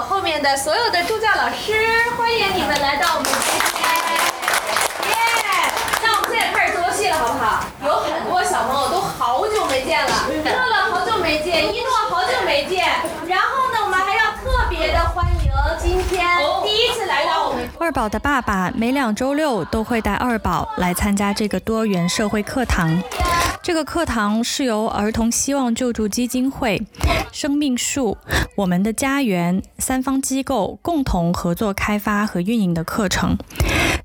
我后面的所有的助教老师，欢迎你们来到我们今天。耶！那我们现在开始做游戏了，好不好？有很多小朋友都好久没见了，乐乐好久没见，一诺好久没见。然后呢，我们还要特别的欢迎今天第一次来到我们。二宝的爸爸每两周六都会带二宝来参加这个多元社会课堂。这个课堂是由儿童希望救助基金会、生命树、我们的家园三方机构共同合作开发和运营的课程。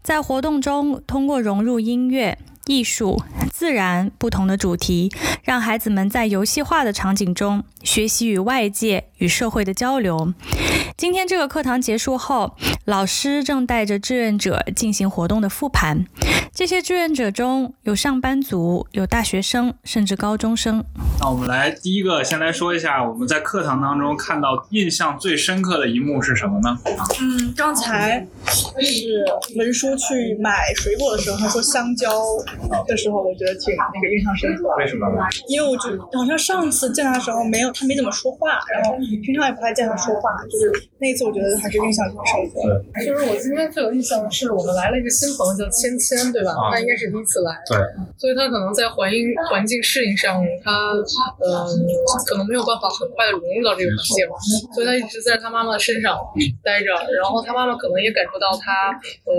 在活动中，通过融入音乐、艺术、自然不同的主题，让孩子们在游戏化的场景中学习与外界与社会的交流。今天这个课堂结束后，老师正带着志愿者进行活动的复盘。这些志愿者中有上班族，有大学生，甚至高中生。那我们来第一个，先来说一下我们在课堂当中看到印象最深刻的一幕是什么呢？嗯，刚才是文叔去买水果的时候，他说香蕉的时候，我觉得挺那个印象深刻。为什么呢？因为我觉得好像上次见他的时候没有，他没怎么说话，然后平常也不太见他说话，就是那一次我觉得还是印象挺深刻。的。就是我今天最有印象的是，我们来了一个新朋友叫芊芊，对吧？啊他应该是第一次来，对，所以他可能在环境环境适应上，他嗯、可能没有办法很快的融入到这个环境，所以他一直在他妈妈身上待着，然后他妈妈可能也感受到他嗯、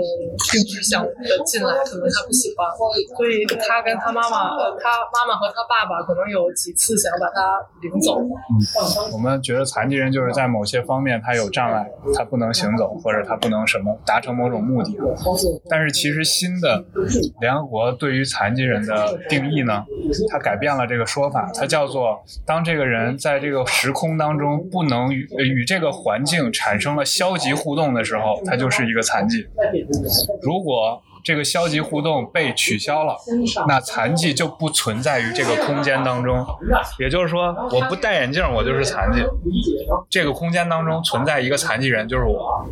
并不是想的进来，可能他不喜欢，所以他跟他妈妈呃他妈妈和他爸爸可能有几次想要把他领走，我们觉得残疾人就是在某些方面他有障碍，他不能行走，或者他不能什么达成某种目的。但是其实新的联合国对于残疾人的定义呢，它改变了这个说法，它叫做当这个人在这个时空当中不能与与这个环境产生了消极互动的时候，他就是一个残疾。如果这个消极互动被取消了，那残疾就不存在于这个空间当中。也就是说，我不戴眼镜，我就是残疾。这个空间当中存在一个残疾人，就是我。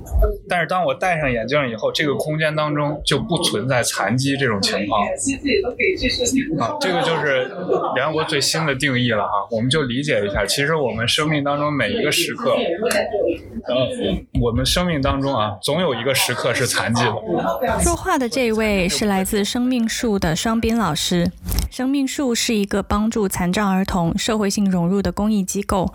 但是当我戴上眼镜以后，这个空间当中就不存在残疾这种情况。啊，这个就是联合国最新的定义了哈，我们就理解一下。其实我们生命当中每一个时刻，呃，我们生命当中啊，总有一个时刻是残疾的。说话的这这位是来自生命树的双斌老师。生命树是一个帮助残障儿童社会性融入的公益机构。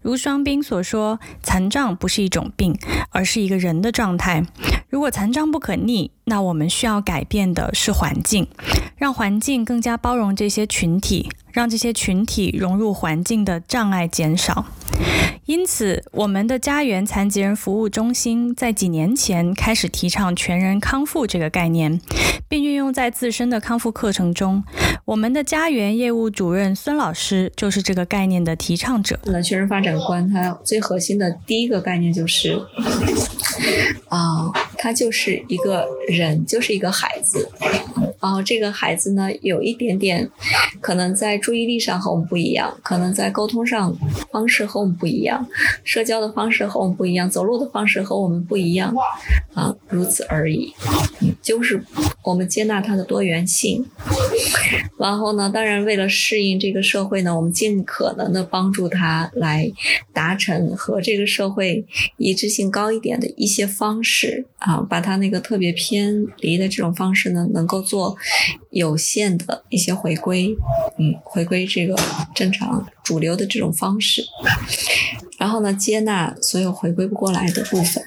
如双斌所说，残障不是一种病，而是一个人的状态。如果残障不可逆，那我们需要改变的是环境，让环境更加包容这些群体，让这些群体融入环境的障碍减少。因此，我们的家园残疾人服务中心在几年前开始提倡全人康复这个概念，并运用在自身的康复课程中。我们的家园业务主任孙老师就是这个概念的提倡者。那全人发展观，它最核心的第一个概念就是，啊、他就是一个人，就是一个孩子。然后这个孩子呢，有一点点可能在注意力上和我们不一样，可能在沟通上方式和我们不一样，社交的方式和我们不一样，走路的方式和我们不一样，啊，如此而已。就是我们接纳他的多元性。然后呢，当然为了适应这个社会呢，我们尽可能的帮助他来达成和这个社会一致性高一点的一些方式啊，把他那个特别偏离的这种方式呢，能够做有限的一些回归，嗯，回归这个正常主流的这种方式。然后呢，接纳所有回归不过来的部分，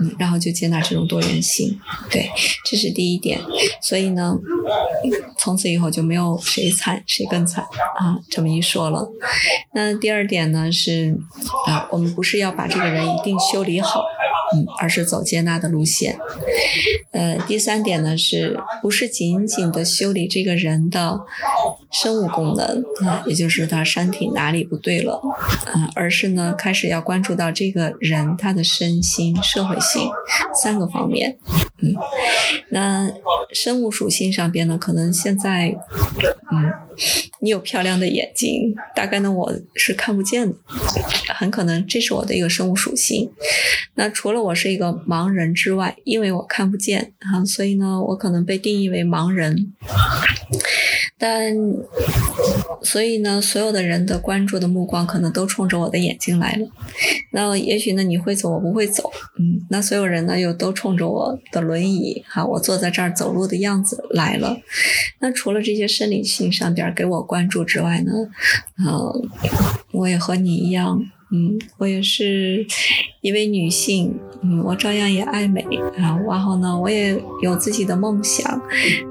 嗯，然后就接纳这种多元性，对，这是第一点。所以呢，从此以后就没有谁惨谁更惨啊，这么一说了。那第二点呢是，啊，我们不是要把这个人一定修理好，嗯，而是走接纳的路线。呃，第三点呢是不是仅仅的修理这个人的生物功能啊，也就是他身体哪里不对了啊，而是呢开始要关注到这个人他的身心、社会性三个方面。嗯，那生物属性上边呢，可能现在嗯你有漂亮的眼睛，大概呢我是看不见的，很可能这是我的一个生物属性。那除了我是一个盲人之外，因为我看不见啊，所以呢我可能被定义为盲人。但所以呢，所有的人的关注的目光可能都冲着我的眼睛来了。那也许呢，你会走，我不会走，嗯，那所有人呢又都冲着我的轮椅，哈，我坐在这儿走路的样子来了。那除了这些生理性上边给我关注之外呢，嗯，我也和你一样。嗯，我也是一位女性，嗯，我照样也爱美啊。然后呢，我也有自己的梦想。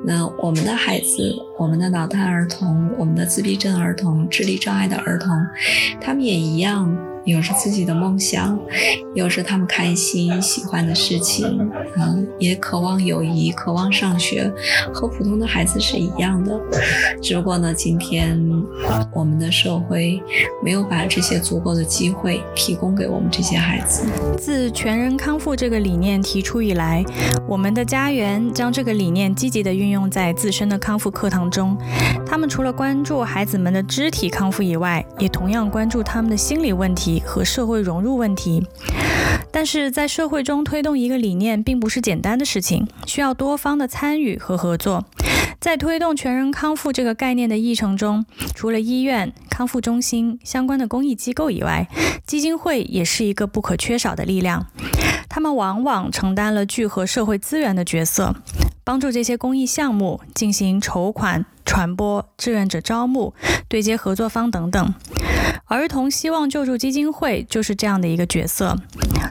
那我们的孩子，我们的脑瘫儿童，我们的自闭症儿童，智力障碍的儿童，他们也一样。有着自己的梦想，有着他们开心喜欢的事情，嗯，也渴望友谊，渴望上学，和普通的孩子是一样的。只不过呢，今天我们的社会没有把这些足够的机会提供给我们这些孩子。自全人康复这个理念提出以来，我们的家园将这个理念积极地运用在自身的康复课堂中。他们除了关注孩子们的肢体康复以外，也同样关注他们的心理问题。和社会融入问题，但是在社会中推动一个理念并不是简单的事情，需要多方的参与和合作。在推动全人康复这个概念的议程中，除了医院、康复中心相关的公益机构以外，基金会也是一个不可缺少的力量。他们往往承担了聚合社会资源的角色，帮助这些公益项目进行筹款、传播、志愿者招募、对接合作方等等。儿童希望救助基金会就是这样的一个角色，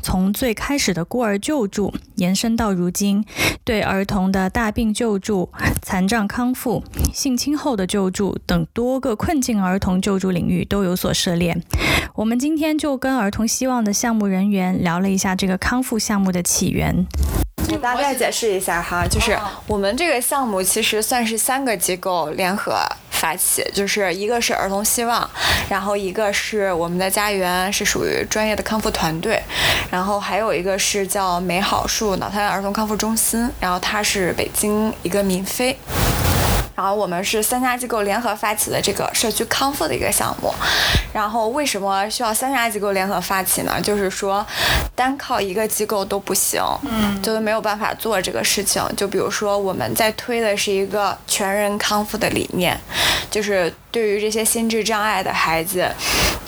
从最开始的孤儿救助，延伸到如今对儿童的大病救助、残障康复、性侵后的救助等多个困境儿童救助领域都有所涉猎。我们今天就跟儿童希望的项目人员聊了一下这个康复项目的起源。我大概解释一下哈，就是我们这个项目其实算是三个机构联合。发起就是一个是儿童希望，然后一个是我们的家园是属于专业的康复团队，然后还有一个是叫美好树脑瘫儿童康复中心，然后它是北京一个民非。然后我们是三家机构联合发起的这个社区康复的一个项目，然后为什么需要三家机构联合发起呢？就是说，单靠一个机构都不行，嗯，就是没有办法做这个事情。就比如说我们在推的是一个全人康复的理念，就是对于这些心智障碍的孩子，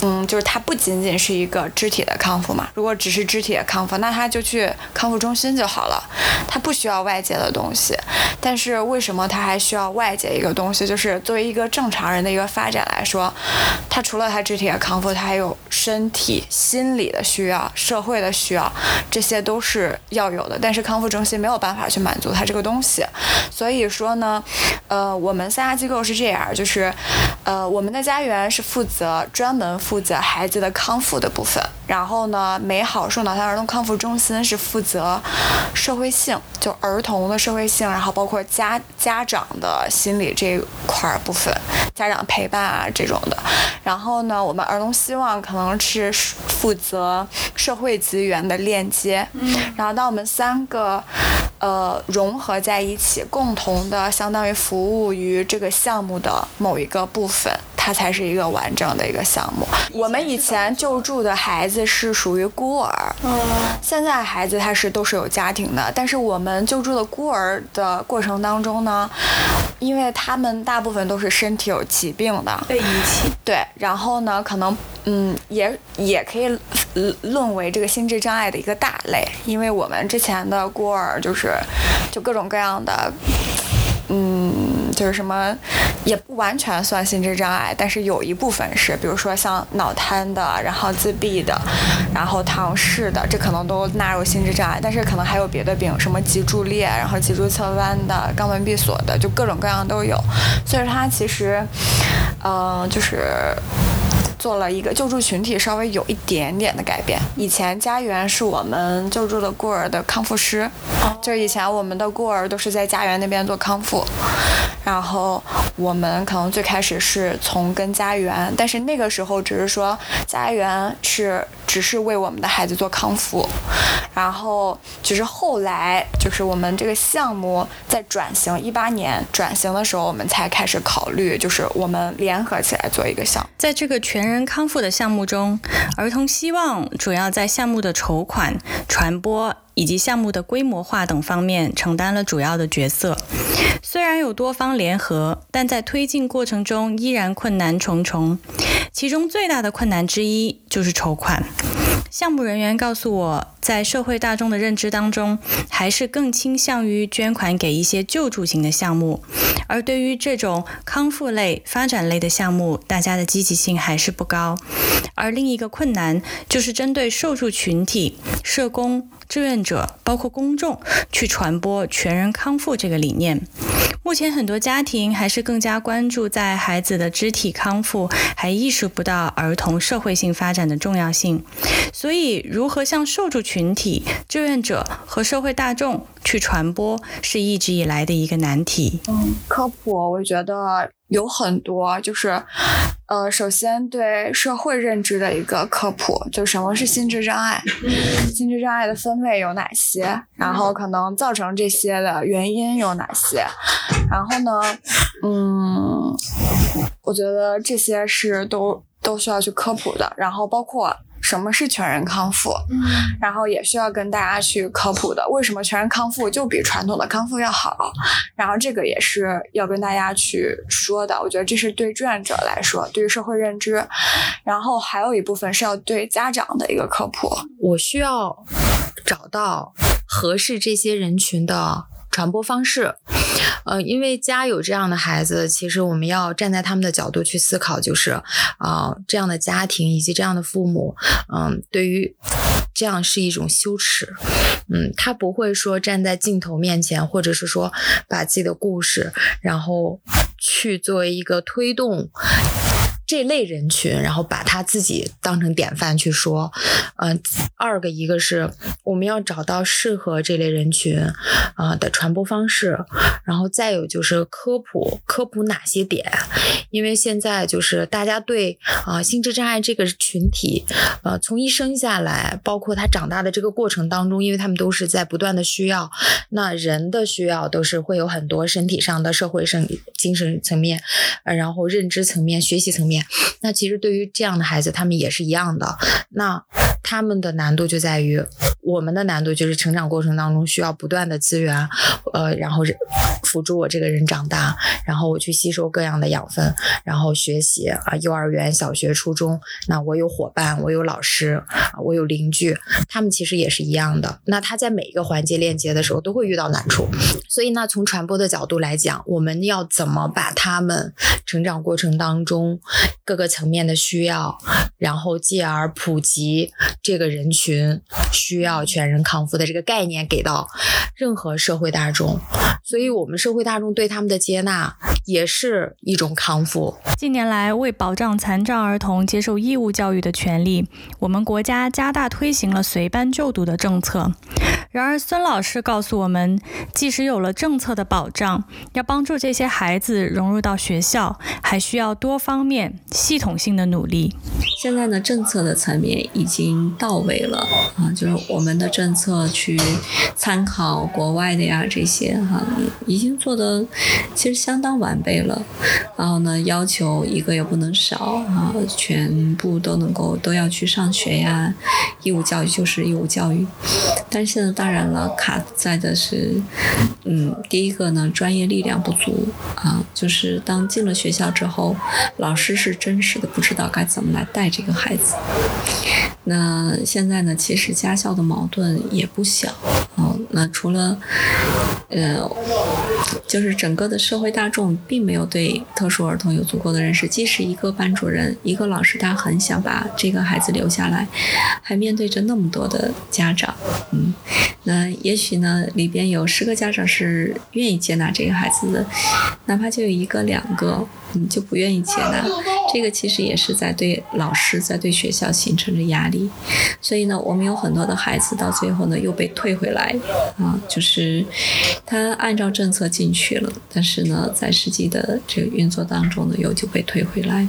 嗯，就是他不仅仅是一个肢体的康复嘛，如果只是肢体的康复，那他就去康复中心就好了，他不需要外界的东西。但是为什么他还需要外？界一个东西，就是作为一个正常人的一个发展来说，他除了他肢体的康复，他还有身体、心理的需要、社会的需要，这些都是要有的。但是康复中心没有办法去满足他这个东西，所以说呢，呃，我们三家机构是这样，就是，呃，我们的家园是负责专门负责孩子的康复的部分，然后呢，美好树脑瘫儿童康复中心是负责社会性，就儿童的社会性，然后包括家家长的。心理这一块儿部分，家长陪伴啊这种的，然后呢，我们儿童希望可能是负责社会资源的链接，嗯，然后当我们三个，呃，融合在一起，共同的相当于服务于这个项目的某一个部分。它才是一个完整的一个项目。我们以前救助的孩子是属于孤儿，嗯现在孩子他是都是有家庭的。但是我们救助的孤儿的过程当中呢，因为他们大部分都是身体有疾病的，被遗弃。对，然后呢，可能嗯，也也可以论为这个心智障碍的一个大类，因为我们之前的孤儿就是就各种各样的。嗯，就是什么，也不完全算心智障碍，但是有一部分是，比如说像脑瘫的，然后自闭的，然后唐氏的，这可能都纳入心智障碍，但是可能还有别的病，什么脊柱裂，然后脊柱侧弯的，肛门闭锁的，就各种各样都有，所以说它其实，嗯，就是。做了一个救助群体，稍微有一点点的改变。以前家园是我们救助的孤儿的康复师，就是以前我们的孤儿都是在家园那边做康复，然后我们可能最开始是从跟家园，但是那个时候只是说家园是只是为我们的孩子做康复。然后只是后来就是我们这个项目在转型，一八年转型的时候，我们才开始考虑，就是我们联合起来做一个项目。在这个全人康复的项目中，儿童希望主要在项目的筹款、传播。以及项目的规模化等方面承担了主要的角色。虽然有多方联合，但在推进过程中依然困难重重。其中最大的困难之一就是筹款。项目人员告诉我，在社会大众的认知当中，还是更倾向于捐款给一些救助型的项目，而对于这种康复类、发展类的项目，大家的积极性还是不高。而另一个困难就是针对受助群体、社工。志愿者包括公众去传播全人康复这个理念。目前很多家庭还是更加关注在孩子的肢体康复，还意识不到儿童社会性发展的重要性。所以，如何向受助群体、志愿者和社会大众去传播，是一直以来的一个难题。嗯，科普，我觉得。有很多，就是，呃，首先对社会认知的一个科普，就什么是心智障碍，心智障碍的分类有哪些，然后可能造成这些的原因有哪些，然后呢，嗯，我觉得这些是都都需要去科普的，然后包括。什么是全人康复？嗯，然后也需要跟大家去科普的，为什么全人康复就比传统的康复要好？然后这个也是要跟大家去说的。我觉得这是对志愿者来说，对于社会认知，然后还有一部分是要对家长的一个科普。我需要找到合适这些人群的传播方式。呃，因为家有这样的孩子，其实我们要站在他们的角度去思考，就是啊，这样的家庭以及这样的父母，嗯，对于这样是一种羞耻，嗯，他不会说站在镜头面前，或者是说把自己的故事，然后去作为一个推动。这类人群，然后把他自己当成典范去说，嗯，二个一个是我们要找到适合这类人群啊的传播方式，然后再有就是科普科普哪些点，因为现在就是大家对啊心智障碍这个群体，呃，从一生下来，包括他长大的这个过程当中，因为他们都是在不断的需要，那人的需要都是会有很多身体上的、社会上、精神层面，呃，然后认知层面、学习层面。那其实对于这样的孩子，他们也是一样的。那他们的难度就在于，我们的难度就是成长过程当中需要不断的资源，呃，然后辅助我这个人长大，然后我去吸收各样的养分，然后学习啊，幼儿园、小学、初中，那我有伙伴，我有老师，我有邻居，他们其实也是一样的。那他在每一个环节链接的时候都会遇到难处，所以那从传播的角度来讲，我们要怎么把他们成长过程当中。各个层面的需要，然后继而普及这个人群需要全人康复的这个概念给到任何社会大众，所以我们社会大众对他们的接纳也是一种康复。近年来，为保障残障儿童接受义务教育的权利，我们国家加大推行了随班就读的政策。然而，孙老师告诉我们，即使有了政策的保障，要帮助这些孩子融入到学校，还需要多方面、系统性的努力。现在呢，政策的层面已经到位了啊，就是我们的政策去参考国外的呀，这些哈，已经做的其实相当完备了。然后呢，要求一个也不能少啊，全部都能够都要去上学呀，义务教育就是义务教育。但是现在当然了，卡在的是，嗯，第一个呢，专业力量不足啊，就是当进了学校之后，老师是真实的不知道该怎么来带这个孩子。那现在呢，其实家校的矛盾也不小啊。那除了，呃，就是整个的社会大众并没有对特殊儿童有足够的认识，即使一个班主任、一个老师，他很想把这个孩子留下来，还面对着那么多的家长，嗯，那也许呢，里边有十个家长是愿意接纳这个孩子的，哪怕就有一个、两个。嗯就不愿意接纳，这个其实也是在对老师、在对学校形成着压力。所以呢，我们有很多的孩子到最后呢又被退回来啊，就是他按照政策进去了，但是呢，在实际的这个运作当中呢又就被退回来。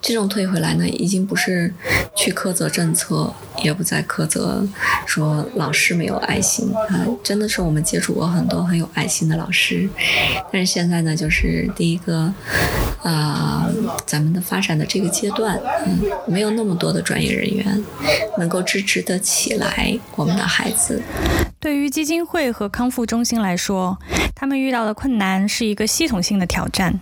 这种退回来呢，已经不是去苛责政策，也不再苛责说老师没有爱心啊，真的是我们接触过很多很有爱心的老师，但是现在呢，就是第一个，啊，咱们的发展的这个阶段，嗯，没有那么多的专业人员能够支持得起来我们的孩子。对于基金会和康复中心来说，他们遇到的困难是一个系统性的挑战，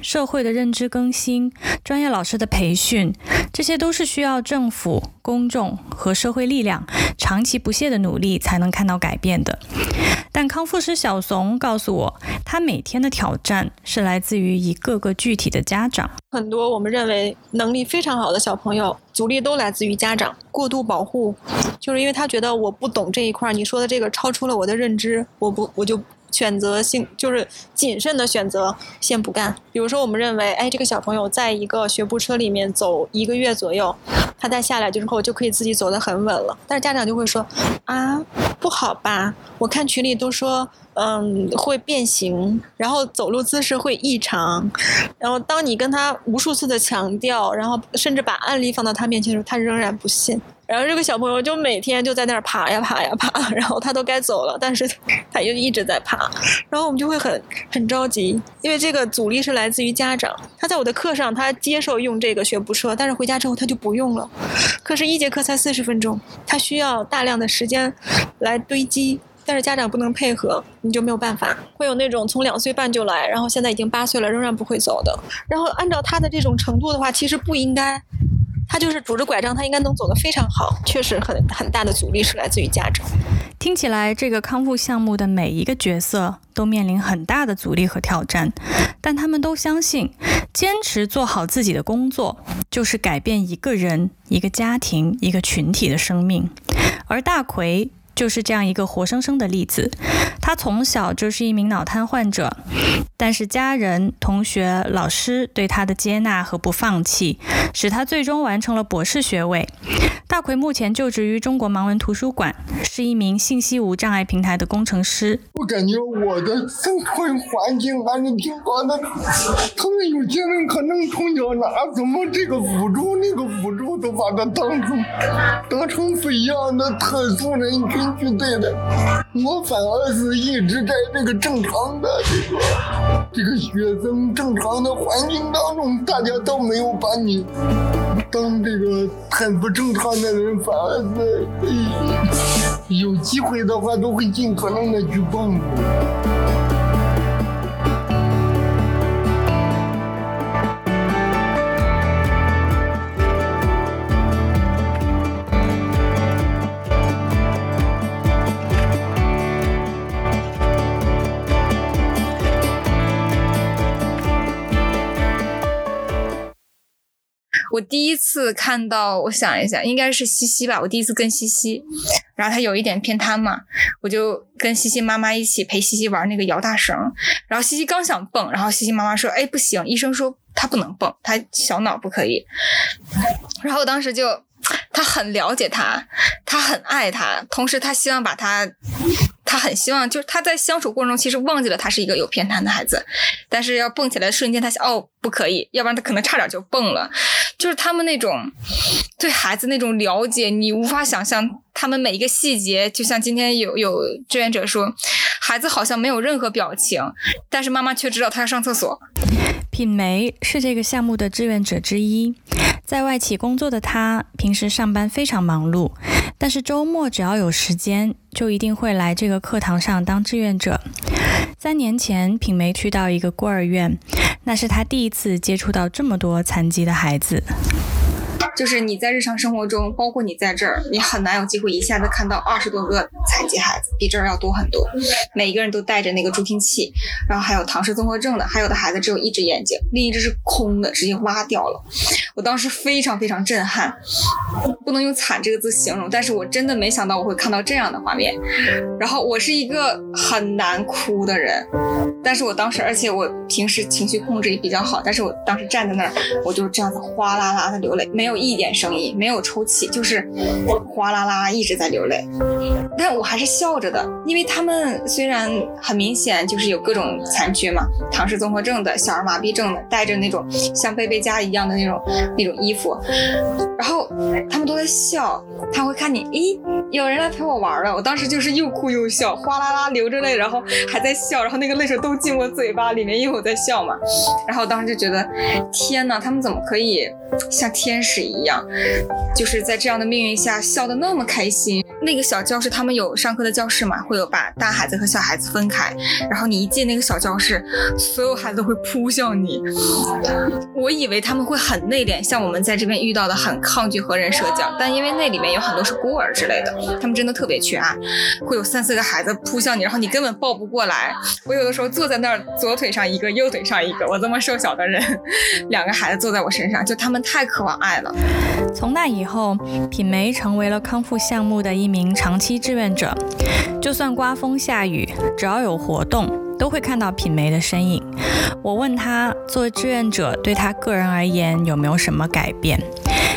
社会的认知更新、专业老师的培训，这些都是需要政府、公众和社会力量长期不懈的努力才能看到改变的。但康复师小怂告诉我，他每天的挑战是来自于一个个具体的家长。很多我们认为能力非常好的小朋友，阻力都来自于家长过度保护，就是因为他觉得我不懂这一块儿，你说的这个超出了我的认知，我不我就选择性就是谨慎的选择先不干。比如说，我们认为，哎，这个小朋友在一个学步车里面走一个月左右，他再下来之后就可以自己走得很稳了。但是家长就会说，啊，不好吧？我看群里都说。嗯，会变形，然后走路姿势会异常，然后当你跟他无数次的强调，然后甚至把案例放到他面前的时候，他仍然不信。然后这个小朋友就每天就在那儿爬呀爬呀爬，然后他都该走了，但是他又一直在爬，然后我们就会很很着急，因为这个阻力是来自于家长。他在我的课上他接受用这个学步车，但是回家之后他就不用了。可是，一节课才四十分钟，他需要大量的时间来堆积。但是家长不能配合，你就没有办法。会有那种从两岁半就来，然后现在已经八岁了，仍然不会走的。然后按照他的这种程度的话，其实不应该，他就是拄着拐杖，他应该能走得非常好。确实很很大的阻力是来自于家长。听起来，这个康复项目的每一个角色都面临很大的阻力和挑战，但他们都相信，坚持做好自己的工作，就是改变一个人、一个家庭、一个群体的生命。而大奎。就是这样一个活生生的例子，他从小就是一名脑瘫患者，但是家人、同学、老师对他的接纳和不放弃，使他最终完成了博士学位。大奎目前就职于中国盲文图书馆，是一名信息无障碍平台的工程师。我感觉我的生存环境还是挺好的，他们有些人可能从小拿什么这个辅助那个辅助，都把它当成当成不一样的特殊人群去对待。我反而是一直在这个正常的这个这个学生正常的环境当中，大家都没有把你。当这个很不正常的人，反而是有机会的话，都会尽可能的去帮助。我第一次看到，我想一下，应该是西西吧。我第一次跟西西，然后他有一点偏瘫嘛，我就跟西西妈妈一起陪西西玩那个摇大绳。然后西西刚想蹦，然后西西妈妈说：“哎，不行，医生说他不能蹦，他小脑不可以。”然后我当时就，他很了解他，他很爱他，同时他希望把他。他很希望，就是他在相处过程中，其实忘记了他是一个有偏瘫的孩子，但是要蹦起来的瞬间，他想哦不可以，要不然他可能差点就蹦了。就是他们那种对孩子那种了解，你无法想象他们每一个细节。就像今天有有志愿者说，孩子好像没有任何表情，但是妈妈却知道他要上厕所。品梅是这个项目的志愿者之一，在外企工作的她，平时上班非常忙碌，但是周末只要有时间，就一定会来这个课堂上当志愿者。三年前，品梅去到一个孤儿院，那是她第一次接触到这么多残疾的孩子。就是你在日常生活中，包括你在这儿，你很难有机会一下子看到二十多个残疾孩子，比这儿要多很多。每一个人都带着那个助听器，然后还有唐氏综合症的，还有的孩子只有一只眼睛，另一只是空的，直接挖掉了。我当时非常非常震撼，不能用惨这个字形容，但是我真的没想到我会看到这样的画面。然后我是一个很难哭的人，但是我当时，而且我平时情绪控制也比较好，但是我当时站在那儿，我就这样子哗啦啦的流泪，没有一。点声音没有抽泣，就是哗啦啦一直在流泪，但我还是笑着的，因为他们虽然很明显就是有各种残缺嘛，唐氏综合症的、小儿麻痹症的，带着那种像贝贝家一样的那种那种衣服，然后他们都在笑，他会看你，咦，有人来陪我玩了。我当时就是又哭又笑，哗啦啦流着泪，然后还在笑，然后那个泪水都进我嘴巴里面，因为我在笑嘛。然后当时就觉得，天呐，他们怎么可以像天使一样，就是在这样的命运下笑得那么开心？那个小教室，他们有上课的教室嘛，会有把大孩子和小孩子分开，然后你一进那个小教室，所有孩子都会扑向你。我以为他们会很内敛，像我们在这边遇到的很抗拒和人社交，但因为那里面有很多是孤儿之类的，他们真的特别缺爱，会有三四个孩子扑向你，然后你根本抱不过来。我有的时候坐在那儿，左腿上一个，右腿上一个，我这么瘦小的人，两个孩子坐在我身上，就他们太渴望爱了。从那以后，品梅成为了康复项目的一名长期志愿者，就算刮风下雨，只要有活动。都会看到品梅的身影。我问他，做志愿者对他个人而言有没有什么改变？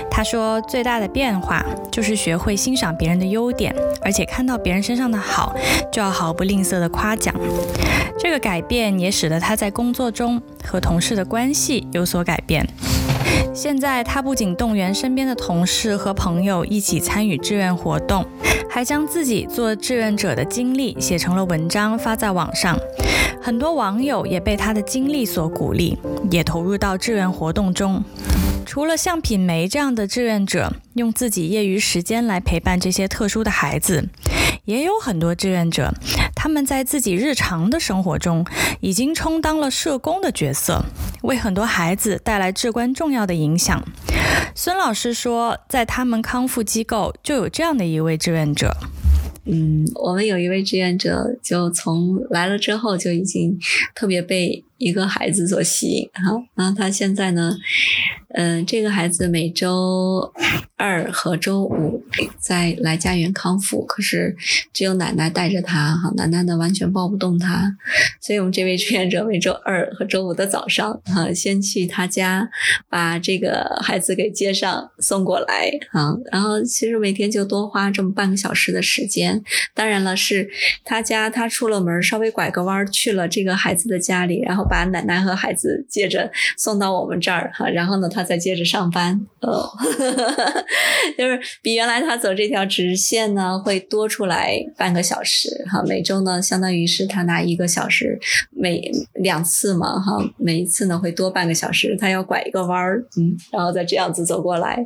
他说，最大的变化就是学会欣赏别人的优点，而且看到别人身上的好，就要毫不吝啬的夸奖。这个改变也使得他在工作中和同事的关系有所改变。现在，他不仅动员身边的同事和朋友一起参与志愿活动，还将自己做志愿者的经历写成了文章发在网上。很多网友也被他的经历所鼓励，也投入到志愿活动中。除了像品梅这样的志愿者，用自己业余时间来陪伴这些特殊的孩子，也有很多志愿者，他们在自己日常的生活中已经充当了社工的角色，为很多孩子带来至关重要的影响。孙老师说，在他们康复机构就有这样的一位志愿者。嗯，我们有一位志愿者，就从来了之后就已经特别被。一个孩子所吸引。哈，然后他现在呢，嗯，这个孩子每周二和周五在来家园康复，可是只有奶奶带着他。哈，奶奶呢完全抱不动他，所以我们这位志愿者每周二和周五的早上哈，先去他家把这个孩子给接上送过来。啊，然后其实每天就多花这么半个小时的时间，当然了，是他家他出了门稍微拐个弯去了这个孩子的家里，然后。把奶奶和孩子接着送到我们这儿哈，然后呢，他再接着上班，呃，就是比原来他走这条直线呢会多出来半个小时哈。每周呢，相当于是他拿一个小时，每两次嘛哈，每一次呢会多半个小时，他要拐一个弯儿，嗯，然后再这样子走过来，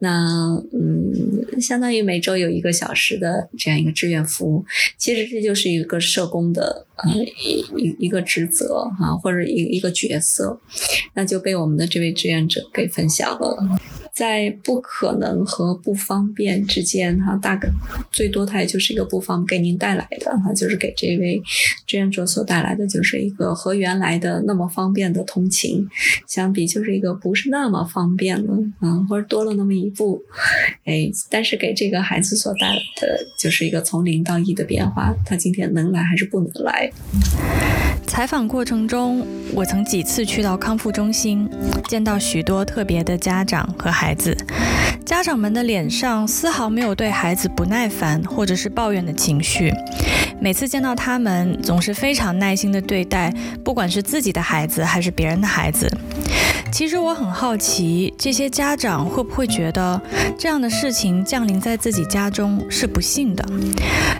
那嗯，相当于每周有一个小时的这样一个志愿服务，其实这就是一个社工的。呃，一一个职责哈，或者一一个角色，那就被我们的这位志愿者给分享了。在不可能和不方便之间哈，大概最多它也就是一个不方便给您带来的哈，就是给这位志愿者所带来的就是一个和原来的那么方便的通勤相比，就是一个不是那么方便了啊，或者多了那么一步。哎，但是给这个孩子所带来的就是一个从零到一的变化。他今天能来还是不能来？采访过程中，我曾几次去到康复中心，见到许多特别的家长和孩孩子。家长们的脸上丝毫没有对孩子不耐烦或者是抱怨的情绪。每次见到他们，总是非常耐心地对待，不管是自己的孩子还是别人的孩子。其实我很好奇，这些家长会不会觉得这样的事情降临在自己家中是不幸的？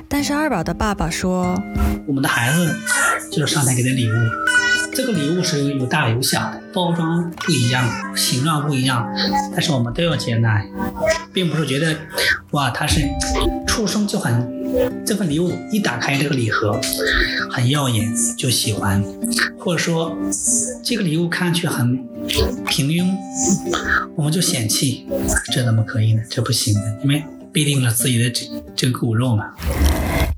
但是二宝的爸爸说：“我们的孩子就是上天给的礼物，这个礼物是有大有小的，包装不一样，形状不一样，但是我们都要接纳，并不是觉得哇，他是出生就很。”这份礼物一打开，这个礼盒很耀眼，就喜欢；或者说这个礼物看上去很平庸，我们就嫌弃。这怎么可以呢？这不行的，因为必定了自己的这这个骨肉嘛。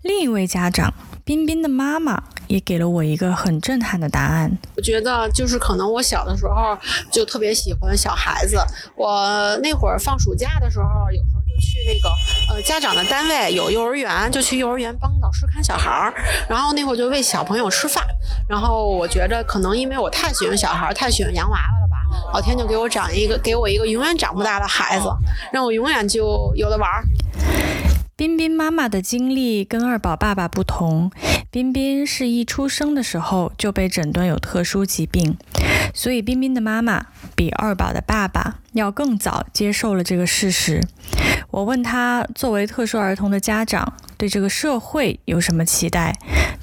另一位家长彬彬的妈妈也给了我一个很震撼的答案。我觉得就是可能我小的时候就特别喜欢小孩子，我那会儿放暑假的时候有时候就。去那个呃家长的单位有幼儿园，就去幼儿园帮老师看小孩儿，然后那会儿就喂小朋友吃饭，然后我觉着可能因为我太喜欢小孩儿，太喜欢洋娃娃了吧，老天就给我长一个，给我一个永远长不大的孩子，让我永远就有的玩儿。彬彬妈妈的经历跟二宝爸爸不同，彬彬是一出生的时候就被诊断有特殊疾病，所以彬彬的妈妈比二宝的爸爸要更早接受了这个事实。我问他，作为特殊儿童的家长，对这个社会有什么期待？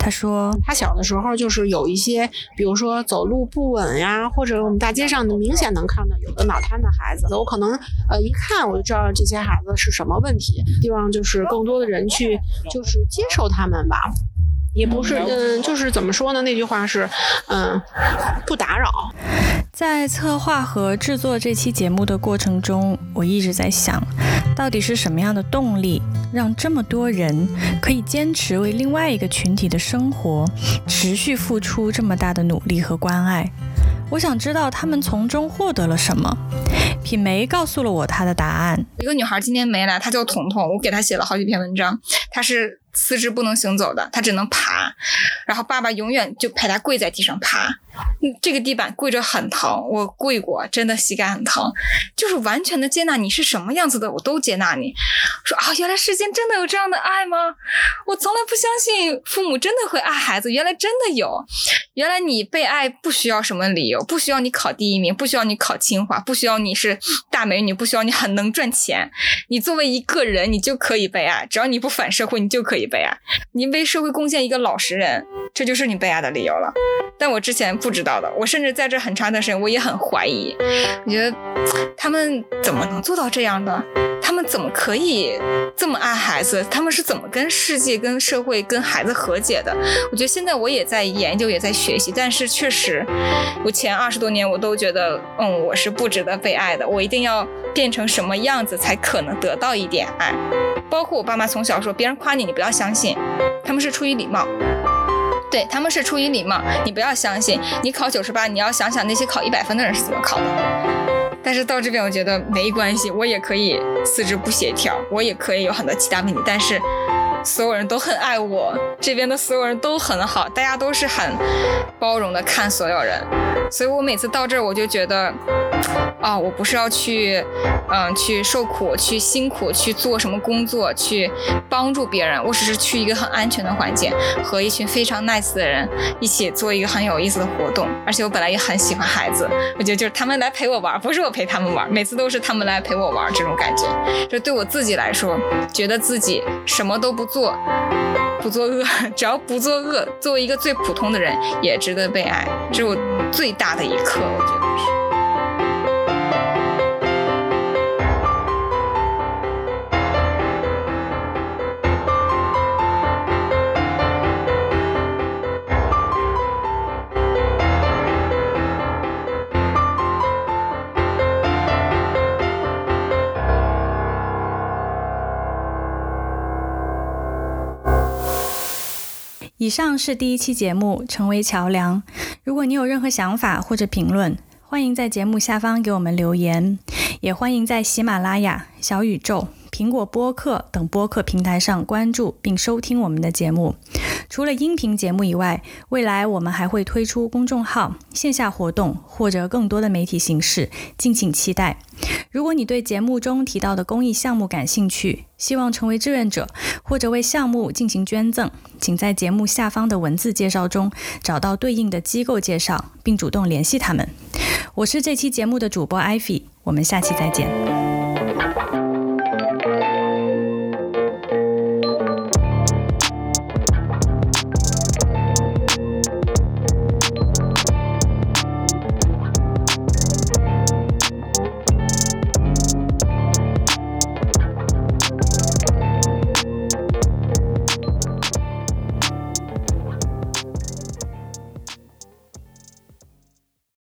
他说，他小的时候就是有一些，比如说走路不稳呀，或者我们大街上明显能看到有的脑瘫的孩子，我可能呃一看我就知道这些孩子是什么问题。希望就是更多的人去就是接受他们吧。也不是，嗯，就是怎么说呢？那句话是，嗯，不打扰。在策划和制作这期节目的过程中，我一直在想，到底是什么样的动力，让这么多人可以坚持为另外一个群体的生活持续付出这么大的努力和关爱？我想知道他们从中获得了什么。品梅告诉了我她的答案。一个女孩今天没来，她叫彤彤，我给她写了好几篇文章。她是。四肢不能行走的，他只能爬，然后爸爸永远就陪他跪在地上爬。这个地板跪着很疼，我跪过，真的膝盖很疼。就是完全的接纳你是什么样子的，我都接纳你。说啊，原来世间真的有这样的爱吗？我从来不相信父母真的会爱孩子，原来真的有。原来你被爱不需要什么理由，不需要你考第一名，不需要你考清华，不需要你是大美女，不需要你很能赚钱。你作为一个人，你就可以被爱，只要你不反社会，你就可以被爱。你为社会贡献一个老实人，这就是你被爱的理由了。但我之前不知道的，我甚至在这很长一段时间，我也很怀疑。我觉得他们怎么能做到这样的？他们怎么可以这么爱孩子？他们是怎么跟世界、跟社会、跟孩子和解的？我觉得现在我也在研究，也在学习。但是确实，我前二十多年我都觉得，嗯，我是不值得被爱的。我一定要变成什么样子才可能得到一点爱？包括我爸妈从小说，别人夸你，你不要相信，他们是出于礼貌。对他们是出于礼貌，你不要相信。你考九十八，你要想想那些考一百分的人是怎么考的。但是到这边，我觉得没关系，我也可以四肢不协调，我也可以有很多其他问题。但是所有人都很爱我，这边的所有人都很好，大家都是很包容的看所有人。所以我每次到这儿，我就觉得。啊，我不是要去，嗯，去受苦，去辛苦，去做什么工作，去帮助别人。我只是去一个很安全的环境，和一群非常 nice 的人一起做一个很有意思的活动。而且我本来也很喜欢孩子，我觉得就是他们来陪我玩，不是我陪他们玩，每次都是他们来陪我玩，这种感觉。这对我自己来说，觉得自己什么都不做，不作恶，只要不作恶，作为一个最普通的人，也值得被爱。这是我最大的一刻，我觉得是。以上是第一期节目《成为桥梁》。如果你有任何想法或者评论，欢迎在节目下方给我们留言，也欢迎在喜马拉雅、小宇宙。苹果播客等播客平台上关注并收听我们的节目。除了音频节目以外，未来我们还会推出公众号、线下活动或者更多的媒体形式，敬请期待。如果你对节目中提到的公益项目感兴趣，希望成为志愿者或者为项目进行捐赠，请在节目下方的文字介绍中找到对应的机构介绍，并主动联系他们。我是这期节目的主播艾菲，我们下期再见。